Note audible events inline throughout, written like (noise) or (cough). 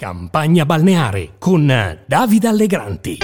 Campagna balneare con Davide Allegranti.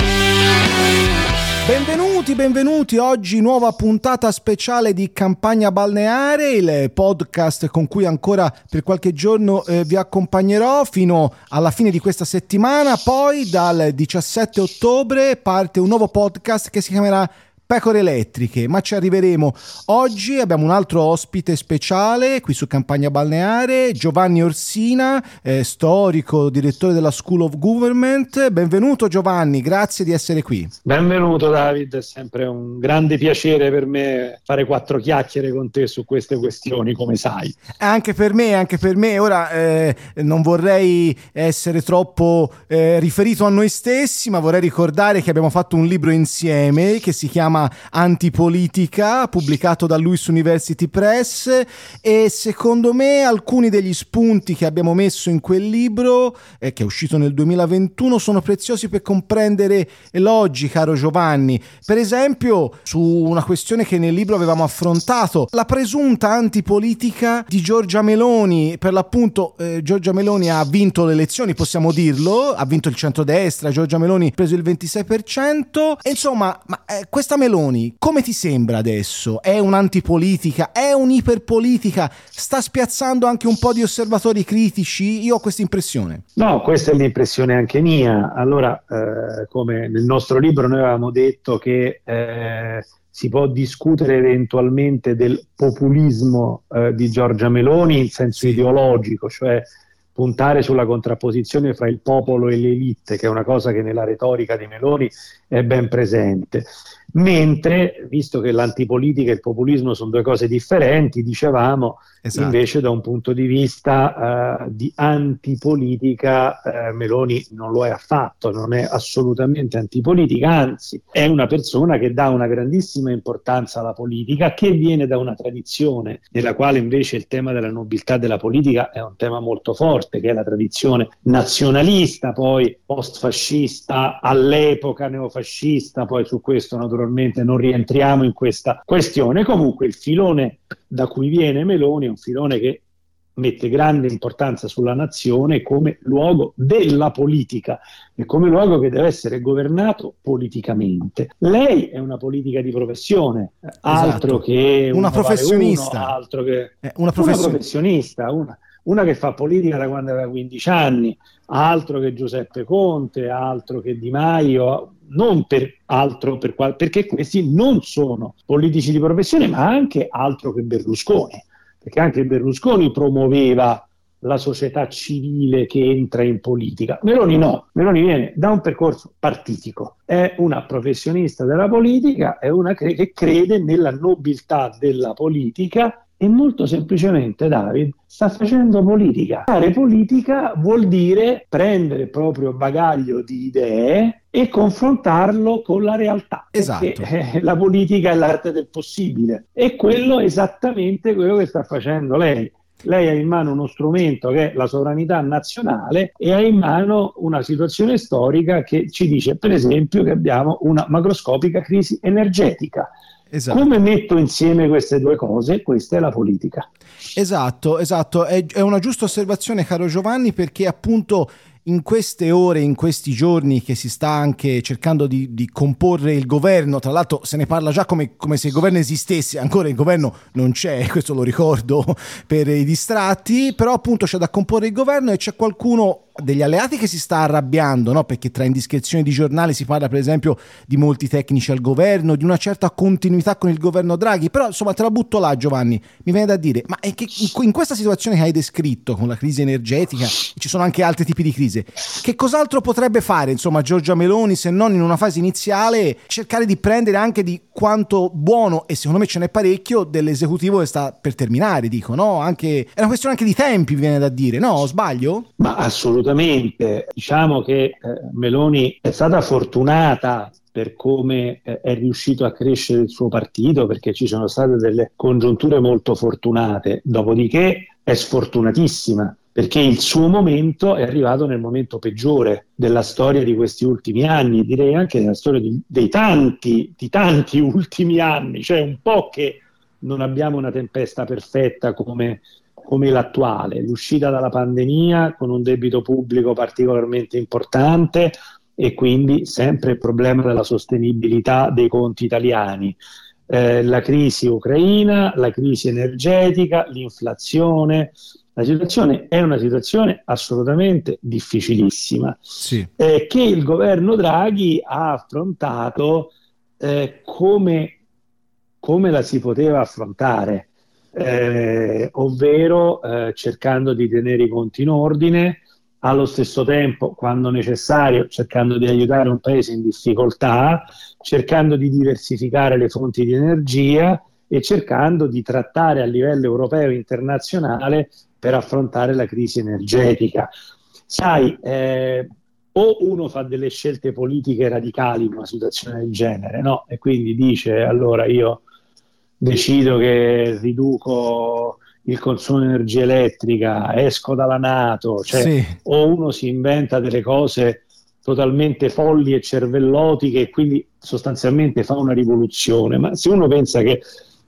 Benvenuti, benvenuti. Oggi nuova puntata speciale di Campagna Balneare, il podcast con cui ancora per qualche giorno eh, vi accompagnerò fino alla fine di questa settimana. Poi dal 17 ottobre parte un nuovo podcast che si chiamerà pecore elettriche, ma ci arriveremo. Oggi abbiamo un altro ospite speciale qui su Campagna Balneare, Giovanni Orsina, eh, storico, direttore della School of Government. Benvenuto Giovanni, grazie di essere qui. Benvenuto David, è sempre un grande piacere per me fare quattro chiacchiere con te su queste questioni, come sai. Anche per me, anche per me. Ora eh, non vorrei essere troppo eh, riferito a noi stessi, ma vorrei ricordare che abbiamo fatto un libro insieme che si chiama chiama Antipolitica, pubblicato da Luis University Press e secondo me alcuni degli spunti che abbiamo messo in quel libro, eh, che è uscito nel 2021, sono preziosi per comprendere l'oggi, caro Giovanni. Per esempio, su una questione che nel libro avevamo affrontato, la presunta antipolitica di Giorgia Meloni. Per l'appunto, eh, Giorgia Meloni ha vinto le elezioni, possiamo dirlo, ha vinto il centrodestra, Giorgia Meloni ha preso il 26%. E insomma, ma, eh, questa Meloni, come ti sembra adesso? È un'antipolitica? È un'iperpolitica? Sta spiazzando anche un po' di osservatori critici? Io ho questa impressione. No, questa è l'impressione anche mia. Allora, eh, come nel nostro libro noi avevamo detto che eh, si può discutere eventualmente del populismo eh, di Giorgia Meloni in senso ideologico, cioè puntare sulla contrapposizione fra il popolo e l'elite, che è una cosa che nella retorica di Meloni è ben presente. Mentre, visto che l'antipolitica e il populismo sono due cose differenti, dicevamo esatto. invece da un punto di vista uh, di antipolitica uh, Meloni non lo è affatto, non è assolutamente antipolitica, anzi è una persona che dà una grandissima importanza alla politica, che viene da una tradizione nella quale invece il tema della nobiltà della politica è un tema molto forte, che è la tradizione nazionalista, poi post-fascista, all'epoca neofascista, poi su questo naturalmente naturalmente non rientriamo in questa questione. Comunque il filone da cui viene Meloni è un filone che mette grande importanza sulla nazione come luogo della politica e come luogo che deve essere governato politicamente. Lei è una politica di professione, esatto. altro che una professionista, uno, altro che eh, una, profession- una professionista, una, una che fa politica da quando aveva 15 anni, altro che Giuseppe Conte, altro che Di Maio, non per altro per qual- perché questi non sono politici di professione, ma anche altro che Berlusconi, perché anche Berlusconi promuoveva la società civile che entra in politica. Meloni no, Meloni viene da un percorso partitico, è una professionista della politica, è una che crede nella nobiltà della politica e molto semplicemente David sta facendo politica. Fare politica vuol dire prendere il proprio bagaglio di idee e confrontarlo con la realtà. Esatto. Perché, eh, la politica è l'arte del possibile e quello è esattamente quello che sta facendo lei. Lei ha in mano uno strumento che è la sovranità nazionale e ha in mano una situazione storica che ci dice, per esempio, che abbiamo una macroscopica crisi energetica Esatto. Come metto insieme queste due cose? Questa è la politica. Esatto, esatto. È, è una giusta osservazione, caro Giovanni, perché appunto in queste ore, in questi giorni che si sta anche cercando di, di comporre il governo, tra l'altro se ne parla già come, come, se il governo esistesse, ancora il governo non c'è, (laughs) questo lo ricordo per i distratti, però appunto c'è da comporre il governo e c'è qualcuno degli alleati che si sta arrabbiando, no? perché tra indiscrezioni di giornale si parla per esempio di molti tecnici al governo, di una certa continuità con il governo Draghi, però insomma te la butto là Giovanni, mi viene da dire, ma è che in questa situazione che hai descritto, con la crisi energetica, ci sono anche altri tipi di crisi, che cos'altro potrebbe fare insomma Giorgia Meloni se non in una fase iniziale cercare di prendere anche di quanto buono, e secondo me ce n'è parecchio, dell'esecutivo che sta per terminare, dico, no? Anche, è una questione anche di tempi, mi viene da dire, no? Sbaglio? Ma assolutamente assolutamente. Diciamo che eh, Meloni è stata fortunata per come eh, è riuscito a crescere il suo partito, perché ci sono state delle congiunture molto fortunate, dopodiché è sfortunatissima perché il suo momento è arrivato nel momento peggiore della storia di questi ultimi anni, direi anche della storia di, dei tanti, di tanti (laughs) ultimi anni, cioè un po' che non abbiamo una tempesta perfetta come come l'attuale, l'uscita dalla pandemia con un debito pubblico particolarmente importante e quindi sempre il problema della sostenibilità dei conti italiani, eh, la crisi ucraina, la crisi energetica, l'inflazione. La situazione è una situazione assolutamente difficilissima sì. eh, che il governo Draghi ha affrontato eh, come, come la si poteva affrontare eh, ovvero eh, cercando di tenere i conti in ordine, allo stesso tempo, quando necessario, cercando di aiutare un paese in difficoltà, cercando di diversificare le fonti di energia e cercando di trattare a livello europeo e internazionale per affrontare la crisi energetica. Sai, eh, o uno fa delle scelte politiche radicali in una situazione del genere, no? E quindi dice allora io decido che riduco il consumo di energia elettrica, esco dalla Nato, cioè, sì. o uno si inventa delle cose totalmente folli e cervellotiche e quindi sostanzialmente fa una rivoluzione, ma se uno pensa che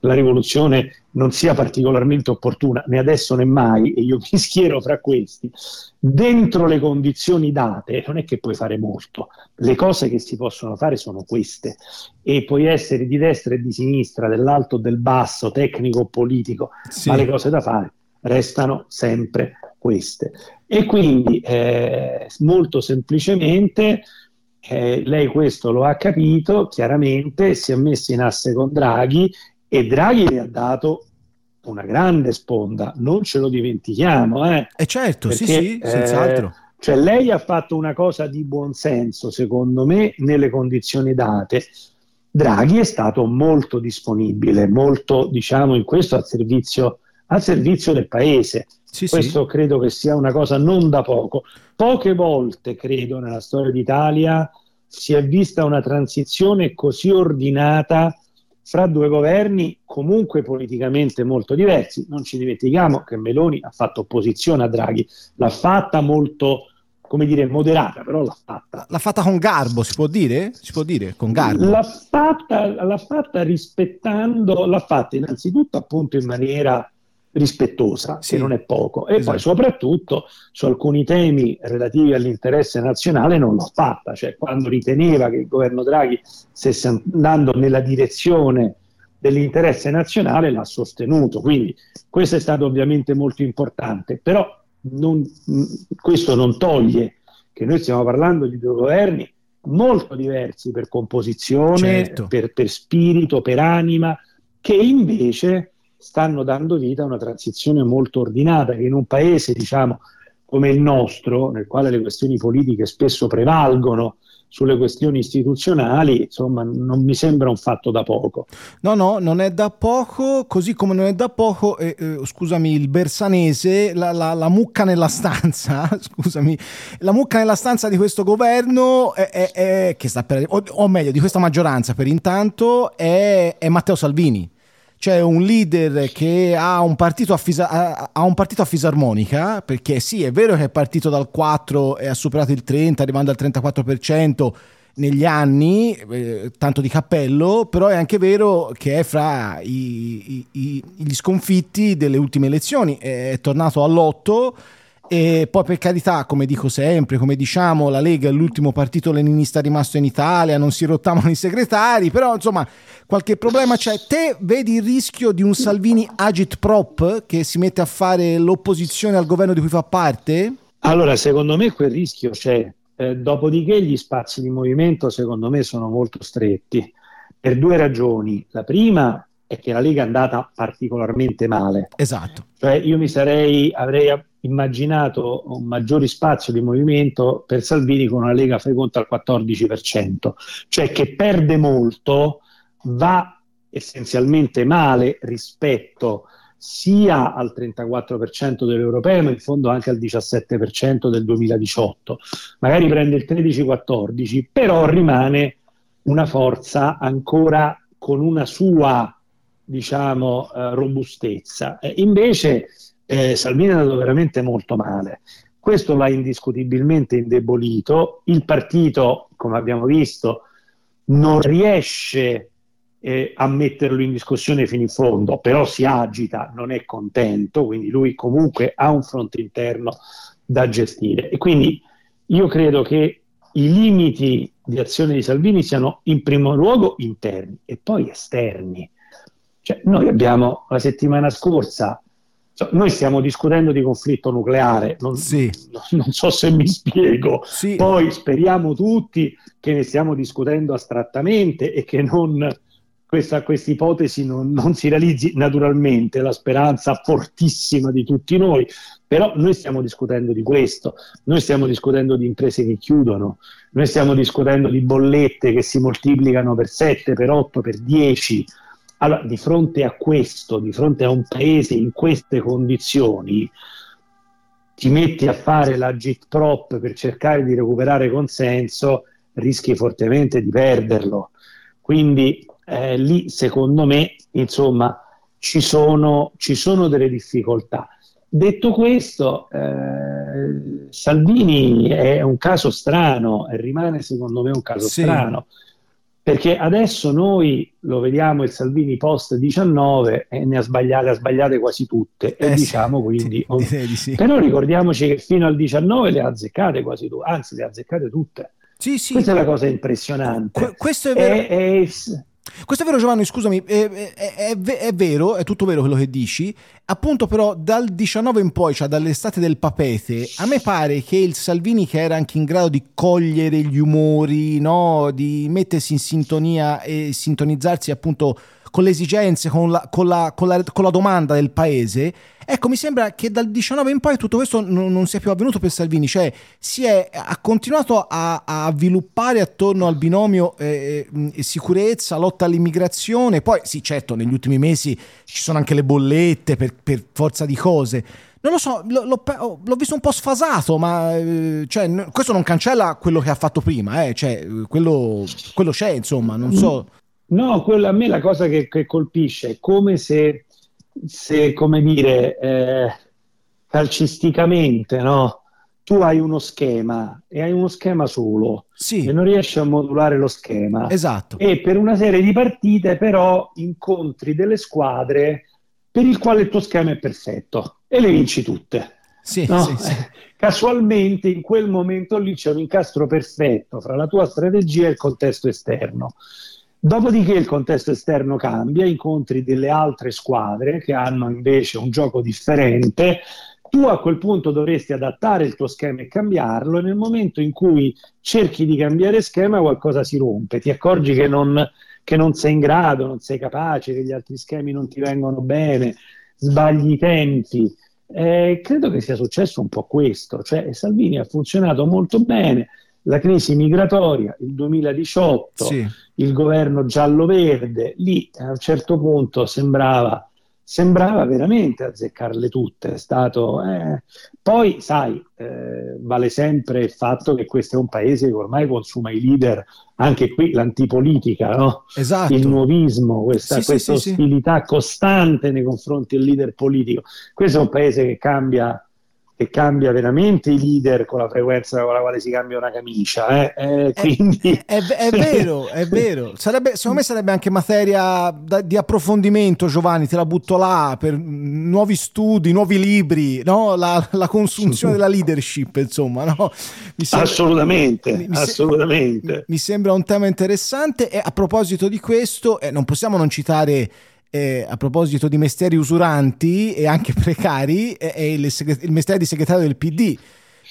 la rivoluzione non sia particolarmente opportuna né adesso né mai, e io (laughs) mi schiero fra questi, dentro le condizioni date non è che puoi fare molto, le cose che si possono fare sono queste e puoi essere di destra e di sinistra, dell'alto o del basso, tecnico o politico, sì. ma le cose da fare restano sempre queste. E quindi eh, molto semplicemente eh, lei questo lo ha capito, chiaramente si è messo in asse con Draghi e Draghi le ha dato una grande sponda, non ce lo dimentichiamo. Eh, eh certo, Perché, sì, sì, senz'altro. Eh, cioè lei ha fatto una cosa di buon senso, secondo me, nelle condizioni date. Draghi è stato molto disponibile, molto, diciamo, in questo al servizio, al servizio del paese. Sì, questo sì. credo che sia una cosa non da poco. Poche volte, credo, nella storia d'Italia si è vista una transizione così ordinata fra due governi comunque politicamente molto diversi. Non ci dimentichiamo che Meloni ha fatto opposizione a Draghi, l'ha fatta molto, come dire, moderata, però l'ha fatta. L'ha fatta con garbo, si può dire? Si può dire, con garbo. L'ha fatta, l'ha fatta rispettando, l'ha fatta innanzitutto appunto in maniera rispettosa, sì. che non è poco, e esatto. poi soprattutto su alcuni temi relativi all'interesse nazionale non l'ha fatta, cioè quando riteneva che il governo Draghi stesse andando nella direzione dell'interesse nazionale l'ha sostenuto, quindi questo è stato ovviamente molto importante, però non, questo non toglie che noi stiamo parlando di due governi molto diversi per composizione, certo. per, per spirito, per anima, che invece stanno dando vita a una transizione molto ordinata che in un paese, diciamo, come il nostro, nel quale le questioni politiche spesso prevalgono sulle questioni istituzionali, insomma, non mi sembra un fatto da poco. No, no, non è da poco, così come non è da poco, eh, eh, scusami, il bersanese, la, la, la, mucca nella stanza, (laughs) scusami, la mucca nella stanza di questo governo, è, è, è, per, o, o, meglio, di questa maggioranza per intanto, è Matteo Salvini c'è un leader che ha un, fisa- ha un partito a fisarmonica, perché sì, è vero che è partito dal 4 e ha superato il 30, arrivando al 34% negli anni, eh, tanto di cappello, però è anche vero che è fra i, i, i, gli sconfitti delle ultime elezioni, è tornato all'otto e poi per carità, come dico sempre, come diciamo, la Lega è l'ultimo partito leninista rimasto in Italia, non si rottavano i segretari, però insomma qualche problema c'è. Te vedi il rischio di un Salvini agitprop che si mette a fare l'opposizione al governo di cui fa parte? Allora, secondo me quel rischio c'è. Eh, dopodiché gli spazi di movimento secondo me sono molto stretti per due ragioni. La prima è che la Lega è andata particolarmente male. Esatto. Cioè io mi sarei, avrei immaginato un maggiore spazio di movimento per Salvini con una Lega fai conto al 14%, cioè che perde molto, va essenzialmente male rispetto sia al 34% dell'europeo, ma in fondo anche al 17% del 2018. Magari prende il 13-14, però rimane una forza ancora con una sua diciamo, eh, robustezza. Invece eh, Salvini è andato veramente molto male. Questo l'ha indiscutibilmente indebolito. Il partito, come abbiamo visto, non riesce eh, a metterlo in discussione fino in fondo, però si agita, non è contento, quindi lui comunque ha un fronte interno da gestire. E quindi io credo che i limiti di azione di Salvini siano in primo luogo interni e poi esterni. Cioè, noi abbiamo la settimana scorsa, noi stiamo discutendo di conflitto nucleare, non, sì. non so se mi spiego, sì. poi speriamo tutti che ne stiamo discutendo astrattamente e che non questa ipotesi non, non, si realizzi naturalmente, la speranza fortissima di tutti noi, però noi stiamo discutendo di questo, noi stiamo discutendo di imprese che chiudono, noi stiamo discutendo di bollette che si moltiplicano per 7, per 8, per 10. Allora, di fronte a questo, di fronte a un paese in queste condizioni, ti metti a fare la JIT prop per cercare di recuperare consenso, rischi fortemente di perderlo. Quindi eh, lì secondo me insomma ci sono, ci sono delle difficoltà. Detto questo, eh, Salvini è un caso strano rimane secondo me un caso sì. strano perché adesso noi lo vediamo il Salvini post 19 e ne ha sbagliate, ha sbagliate quasi tutte e eh diciamo sì, quindi (laughs) oh, sì. però ricordiamoci che fino al 19 le ha azzeccate quasi tutte anzi le ha azzeccate tutte sì, sì. questa è la cosa impressionante Qu- questo è vero è, è, questo è vero Giovanni, scusami, è, è, è, vero, è tutto vero quello che dici, appunto però dal 19 in poi, cioè dall'estate del papete, a me pare che il Salvini che era anche in grado di cogliere gli umori, no? di mettersi in sintonia e sintonizzarsi appunto con le esigenze, con la, con la, con la, con la domanda del paese, ecco mi sembra che dal 19 in poi tutto questo non, non sia più avvenuto per Salvini, cioè si è, ha continuato a, a sviluppare attorno al binomio eh, eh, sicurezza, lotta all'immigrazione, poi sì certo negli ultimi mesi ci sono anche le bollette per, per forza di cose, non lo so, l'ho, l'ho, l'ho, visto un po' sfasato, ma eh, cioè, questo non cancella quello che ha fatto prima, eh, cioè, quello, quello, c'è, insomma, non so. No, quello, a me la cosa che, che colpisce è come se, se come dire, eh, calcisticamente, no? tu hai uno schema e hai uno schema solo sì. e non riesci a modulare lo schema. Esatto. E per una serie di partite però incontri delle squadre per il quale il tuo schema è perfetto e le vinci tutte. Sì, no? sì, sì. (laughs) Casualmente in quel momento lì c'è un incastro perfetto fra la tua strategia e il contesto esterno. Dopodiché il contesto esterno cambia, incontri delle altre squadre che hanno invece un gioco differente, tu a quel punto dovresti adattare il tuo schema e cambiarlo e nel momento in cui cerchi di cambiare schema qualcosa si rompe, ti accorgi che non, che non sei in grado, non sei capace, che gli altri schemi non ti vengono bene, sbagli i tempi. Eh, credo che sia successo un po' questo, cioè Salvini ha funzionato molto bene, la crisi migratoria, il 2018, sì. il governo giallo-verde, lì a un certo punto sembrava, sembrava veramente azzeccarle tutte. È stato, eh. Poi, sai, eh, vale sempre il fatto che questo è un paese che ormai consuma i leader, anche qui l'antipolitica, no? esatto. il nuovismo, questa, sì, questa sì, ostilità costante nei confronti del leader politico. Questo è un paese che cambia che cambia veramente i leader con la frequenza con la quale si cambia una camicia. Eh? Eh, quindi... è, è, è, vero, è vero. Sarebbe, secondo me sarebbe anche materia da, di approfondimento, Giovanni, te la butto là, per nuovi studi, nuovi libri, no? la, la, consunzione della leadership, insomma. No? Sembra, assolutamente, mi, assolutamente. Mi, mi, sembra un tema interessante e a proposito di questo, eh, non possiamo non citare eh, a proposito di mestieri usuranti e anche (laughs) precari, è, il, il, mestiere di segretario del PD.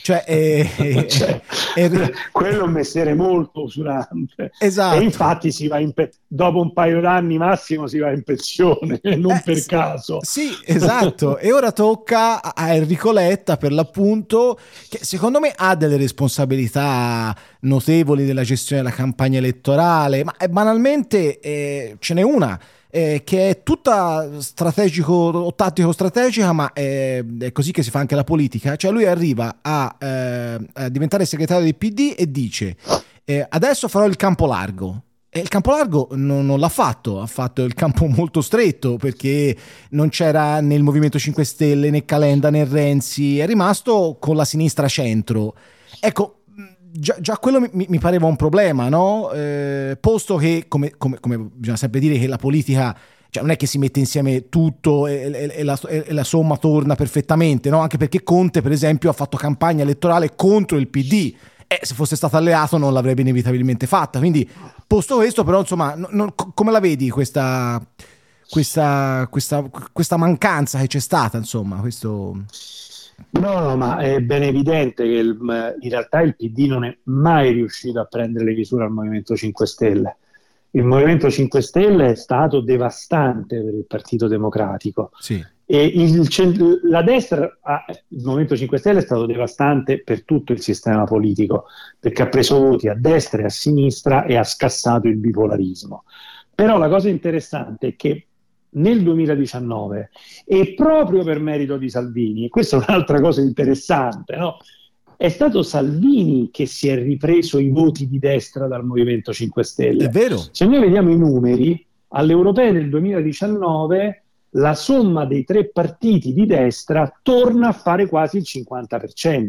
Cioè, è, (laughs) cioè, è, quello è un mestiere molto usurante. Esatto. E infatti si va in pe- dopo un paio d'anni massimo si va in pensione, (laughs) non eh, per sì, caso. Sì, esatto. e ora tocca a Enrico Letta, per l'appunto, che secondo me ha delle responsabilità notevoli della gestione della campagna elettorale, ma eh, banalmente eh, ce n'è una eh, che è tutta strategico o tattico strategica, ma è, è, così che si fa anche la politica. Cioè lui arriva a, eh, a diventare segretario del PD e dice eh, adesso farò il campo largo. E il campo largo non, non, l'ha fatto, ha fatto il campo (laughs) molto stretto perché non c'era nel Movimento 5 Stelle né Calenda né Renzi, è rimasto con la sinistra centro. Ecco, già, già, quello mi, mi, pareva un problema, no? Eh, posto che, come, come, come, bisogna sempre dire, che la politica cioè non è che si mette insieme tutto e, e, e, la, e la, somma torna perfettamente, no? Anche perché Conte, per esempio, ha fatto campagna elettorale contro il PD. E se fosse stato alleato non l'avrebbe inevitabilmente fatta. Quindi, posto questo, però, insomma, no, no, come la vedi questa, questa, questa, questa mancanza che c'è stata, insomma, questo... No, no, ma è ben evidente che il, in realtà il PD non è mai riuscito a prendere le misure al Movimento 5 Stelle. Il Movimento 5 Stelle è stato devastante per il Partito Democratico. Sì. E il, la destra, il Movimento 5 Stelle è stato devastante per tutto il sistema politico, perché ha preso voti a destra e a sinistra e ha scassato il bipolarismo. Però la cosa interessante è che nel 2019 e proprio per merito di Salvini, e questa è un'altra cosa interessante, no? è stato Salvini che si è ripreso i voti di destra dal Movimento 5 Stelle. È vero. Se noi vediamo i numeri, alle europee del 2019 la somma dei tre partiti di destra torna a fare quasi il 50%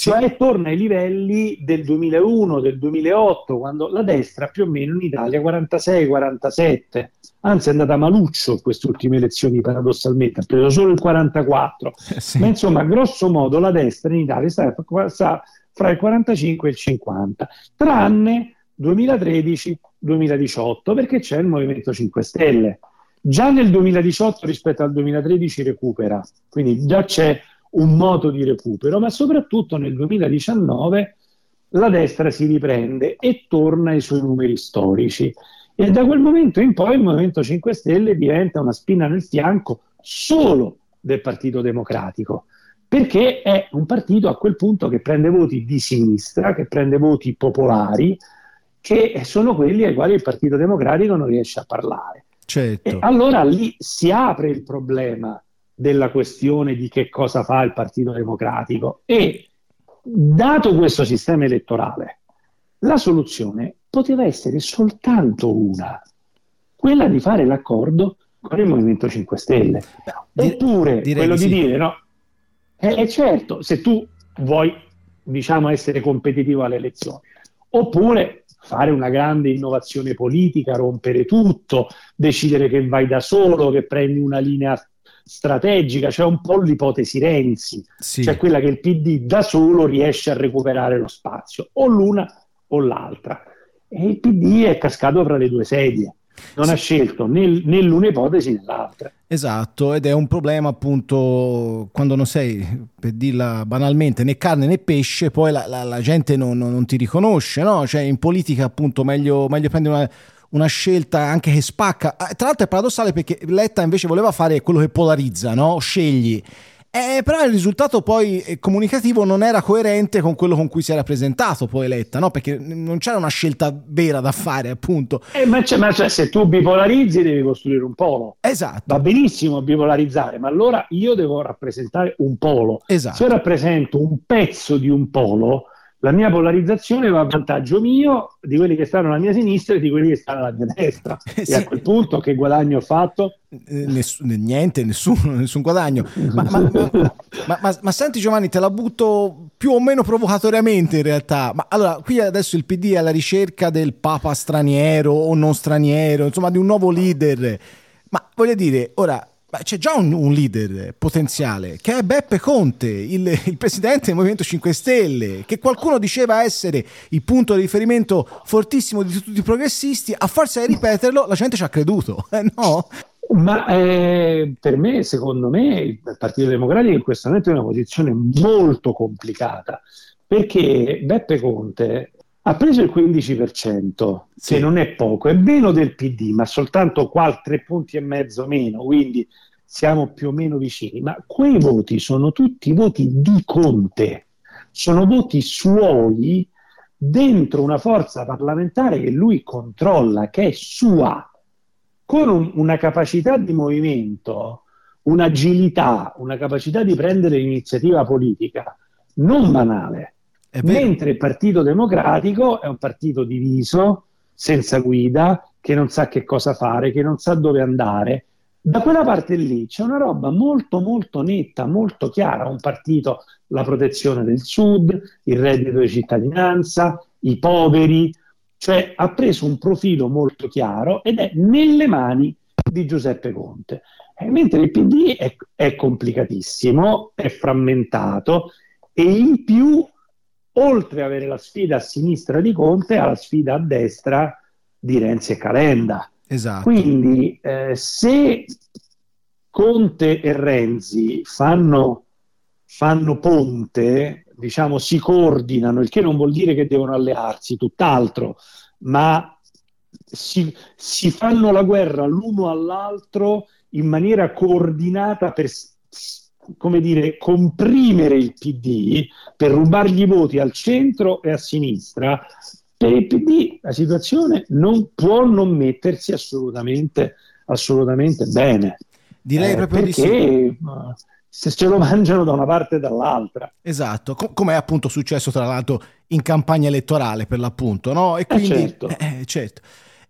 cioè torna ai livelli del 2001, del 2008, quando la destra più o meno in Italia 46-47, anzi è andata maluccio in queste ultime elezioni paradossalmente, ha preso solo il 44, eh sì. ma insomma grosso modo la destra in Italia sta, sta fra il 45 e il 50, tranne 2013-2018 perché c'è il Movimento 5 Stelle. Già nel 2018 rispetto al 2013 recupera, quindi già c'è un modo di recupero, ma soprattutto nel 2019 la destra si riprende e torna ai suoi numeri storici. E da quel momento in poi il Movimento 5 Stelle diventa una spina nel fianco solo del Partito Democratico, perché è un partito a quel punto che prende voti di sinistra, che prende voti popolari, che sono quelli ai quali il Partito Democratico non riesce a parlare. Certo. E allora lì si apre il problema della questione di che cosa fa il Partito Democratico e dato questo sistema elettorale, la soluzione poteva essere soltanto una, quella di fare l'accordo con il Movimento 5 Stelle. Oppure Dire, quello di, di dire no, è certo, se tu vuoi diciamo essere competitivo alle elezioni, oppure fare una grande innovazione politica, rompere tutto, decidere che vai da solo, che prendi una linea strategica, c'è cioè un po' l'ipotesi Renzi, sì. cioè quella che il PD da solo riesce a recuperare lo spazio, o l'una o l'altra. E il PD è cascato fra le due sedie, non sì. ha scelto né, né l'una ipotesi né l'altra. Esatto, ed è un problema appunto quando non sei, per dirla banalmente, né carne né pesce, poi la, la, la gente non, non, non, ti riconosce, no? Cioè in politica appunto meglio, meglio prendere una una scelta anche che spacca. Ah, tra l'altro è paradossale perché Letta invece voleva fare quello che polarizza, no? Scegli. Eh, però il risultato poi eh, comunicativo non era coerente con quello con cui si era presentato poi Letta, no? Perché non c'era una scelta vera da fare, appunto. Eh, ma, ma cioè, se tu bipolarizzi devi costruire un polo. Esatto. Va benissimo bipolarizzare, ma allora io devo rappresentare un polo. Esatto. Se rappresento un pezzo di un polo, la mia polarizzazione va a vantaggio mio, di quelli che stanno alla mia sinistra e di quelli che stanno alla mia destra. (laughs) Eh, sì. E a quel punto che guadagno ho fatto? Eh, ness- niente, nessuno, (laughs) nessun guadagno. Ma, ma, ma, ma, senti Giovanni, te la butto più o meno provocatoriamente in realtà. Ma allora, qui adesso il PD è alla ricerca del papa straniero o non straniero, insomma di un nuovo leader. Ma voglio dire, ora c'è già un, un, leader potenziale che è Beppe Conte, il, il, presidente del Movimento 5 Stelle, che qualcuno diceva essere il punto di riferimento fortissimo di tutti i progressisti. A forza di ripeterlo, la gente ci ha creduto, (laughs) eh, no? Ma eh, per me, secondo me, il Partito Democratico in questo momento è una posizione molto complicata perché Beppe Conte ha preso il 15%, sì. che non è poco, è meno del PD, ma soltanto qua tre punti e mezzo meno, quindi siamo più o meno vicini. Ma quei voti sono tutti voti di Conte, sono voti suoi dentro una forza parlamentare che lui controlla, che è sua, con un, una capacità di movimento, un'agilità, una capacità di prendere l'iniziativa politica non banale Mentre il Partito Democratico è un partito diviso, senza guida, che non sa che cosa fare, che non sa dove andare. Da quella parte lì c'è una roba molto molto netta, molto chiara, un partito la protezione del Sud, il reddito di cittadinanza, i poveri, cioè ha preso un profilo molto chiaro ed è nelle mani di Giuseppe Conte. E mentre il PD è, è complicatissimo, è frammentato e in più, oltre ad avere la sfida a sinistra di Conte, ha la sfida a destra di Renzi e Calenda. Esatto. Quindi eh, se Conte e Renzi fanno, fanno ponte, diciamo si coordinano, il che non vuol dire che devono allearsi, tutt'altro, ma si, si fanno la guerra l'uno all'altro in maniera coordinata per come dire, comprimere il PD per rubargli voti al centro e a sinistra, per il PD la situazione non può non mettersi assolutamente, assolutamente bene. Direi eh, proprio perché, di sì. Se ce lo (laughs) mangiano da una parte e dall'altra. Esatto, Com- come è appunto successo tra l'altro in campagna elettorale per l'appunto, no? E quindi, eh certo. Eh, certo.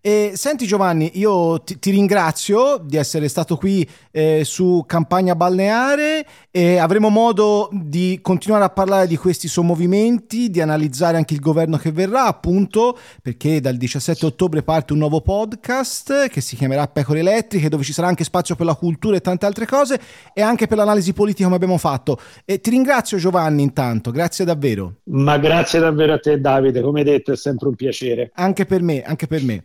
E senti Giovanni, io ti, ti, ringrazio di essere stato qui eh, su Campagna Balneare e avremo modo di continuare a parlare di questi sommovimenti, di analizzare anche il governo che verrà, appunto, perché dal 17 ottobre parte un nuovo podcast che si chiamerà Pecore Elettriche, dove ci sarà anche spazio per la cultura e tante altre cose e anche per l'analisi politica come abbiamo fatto. E ti ringrazio Giovanni intanto, grazie davvero. Ma grazie davvero a te Davide, come detto è sempre un piacere. Anche per me, anche per me.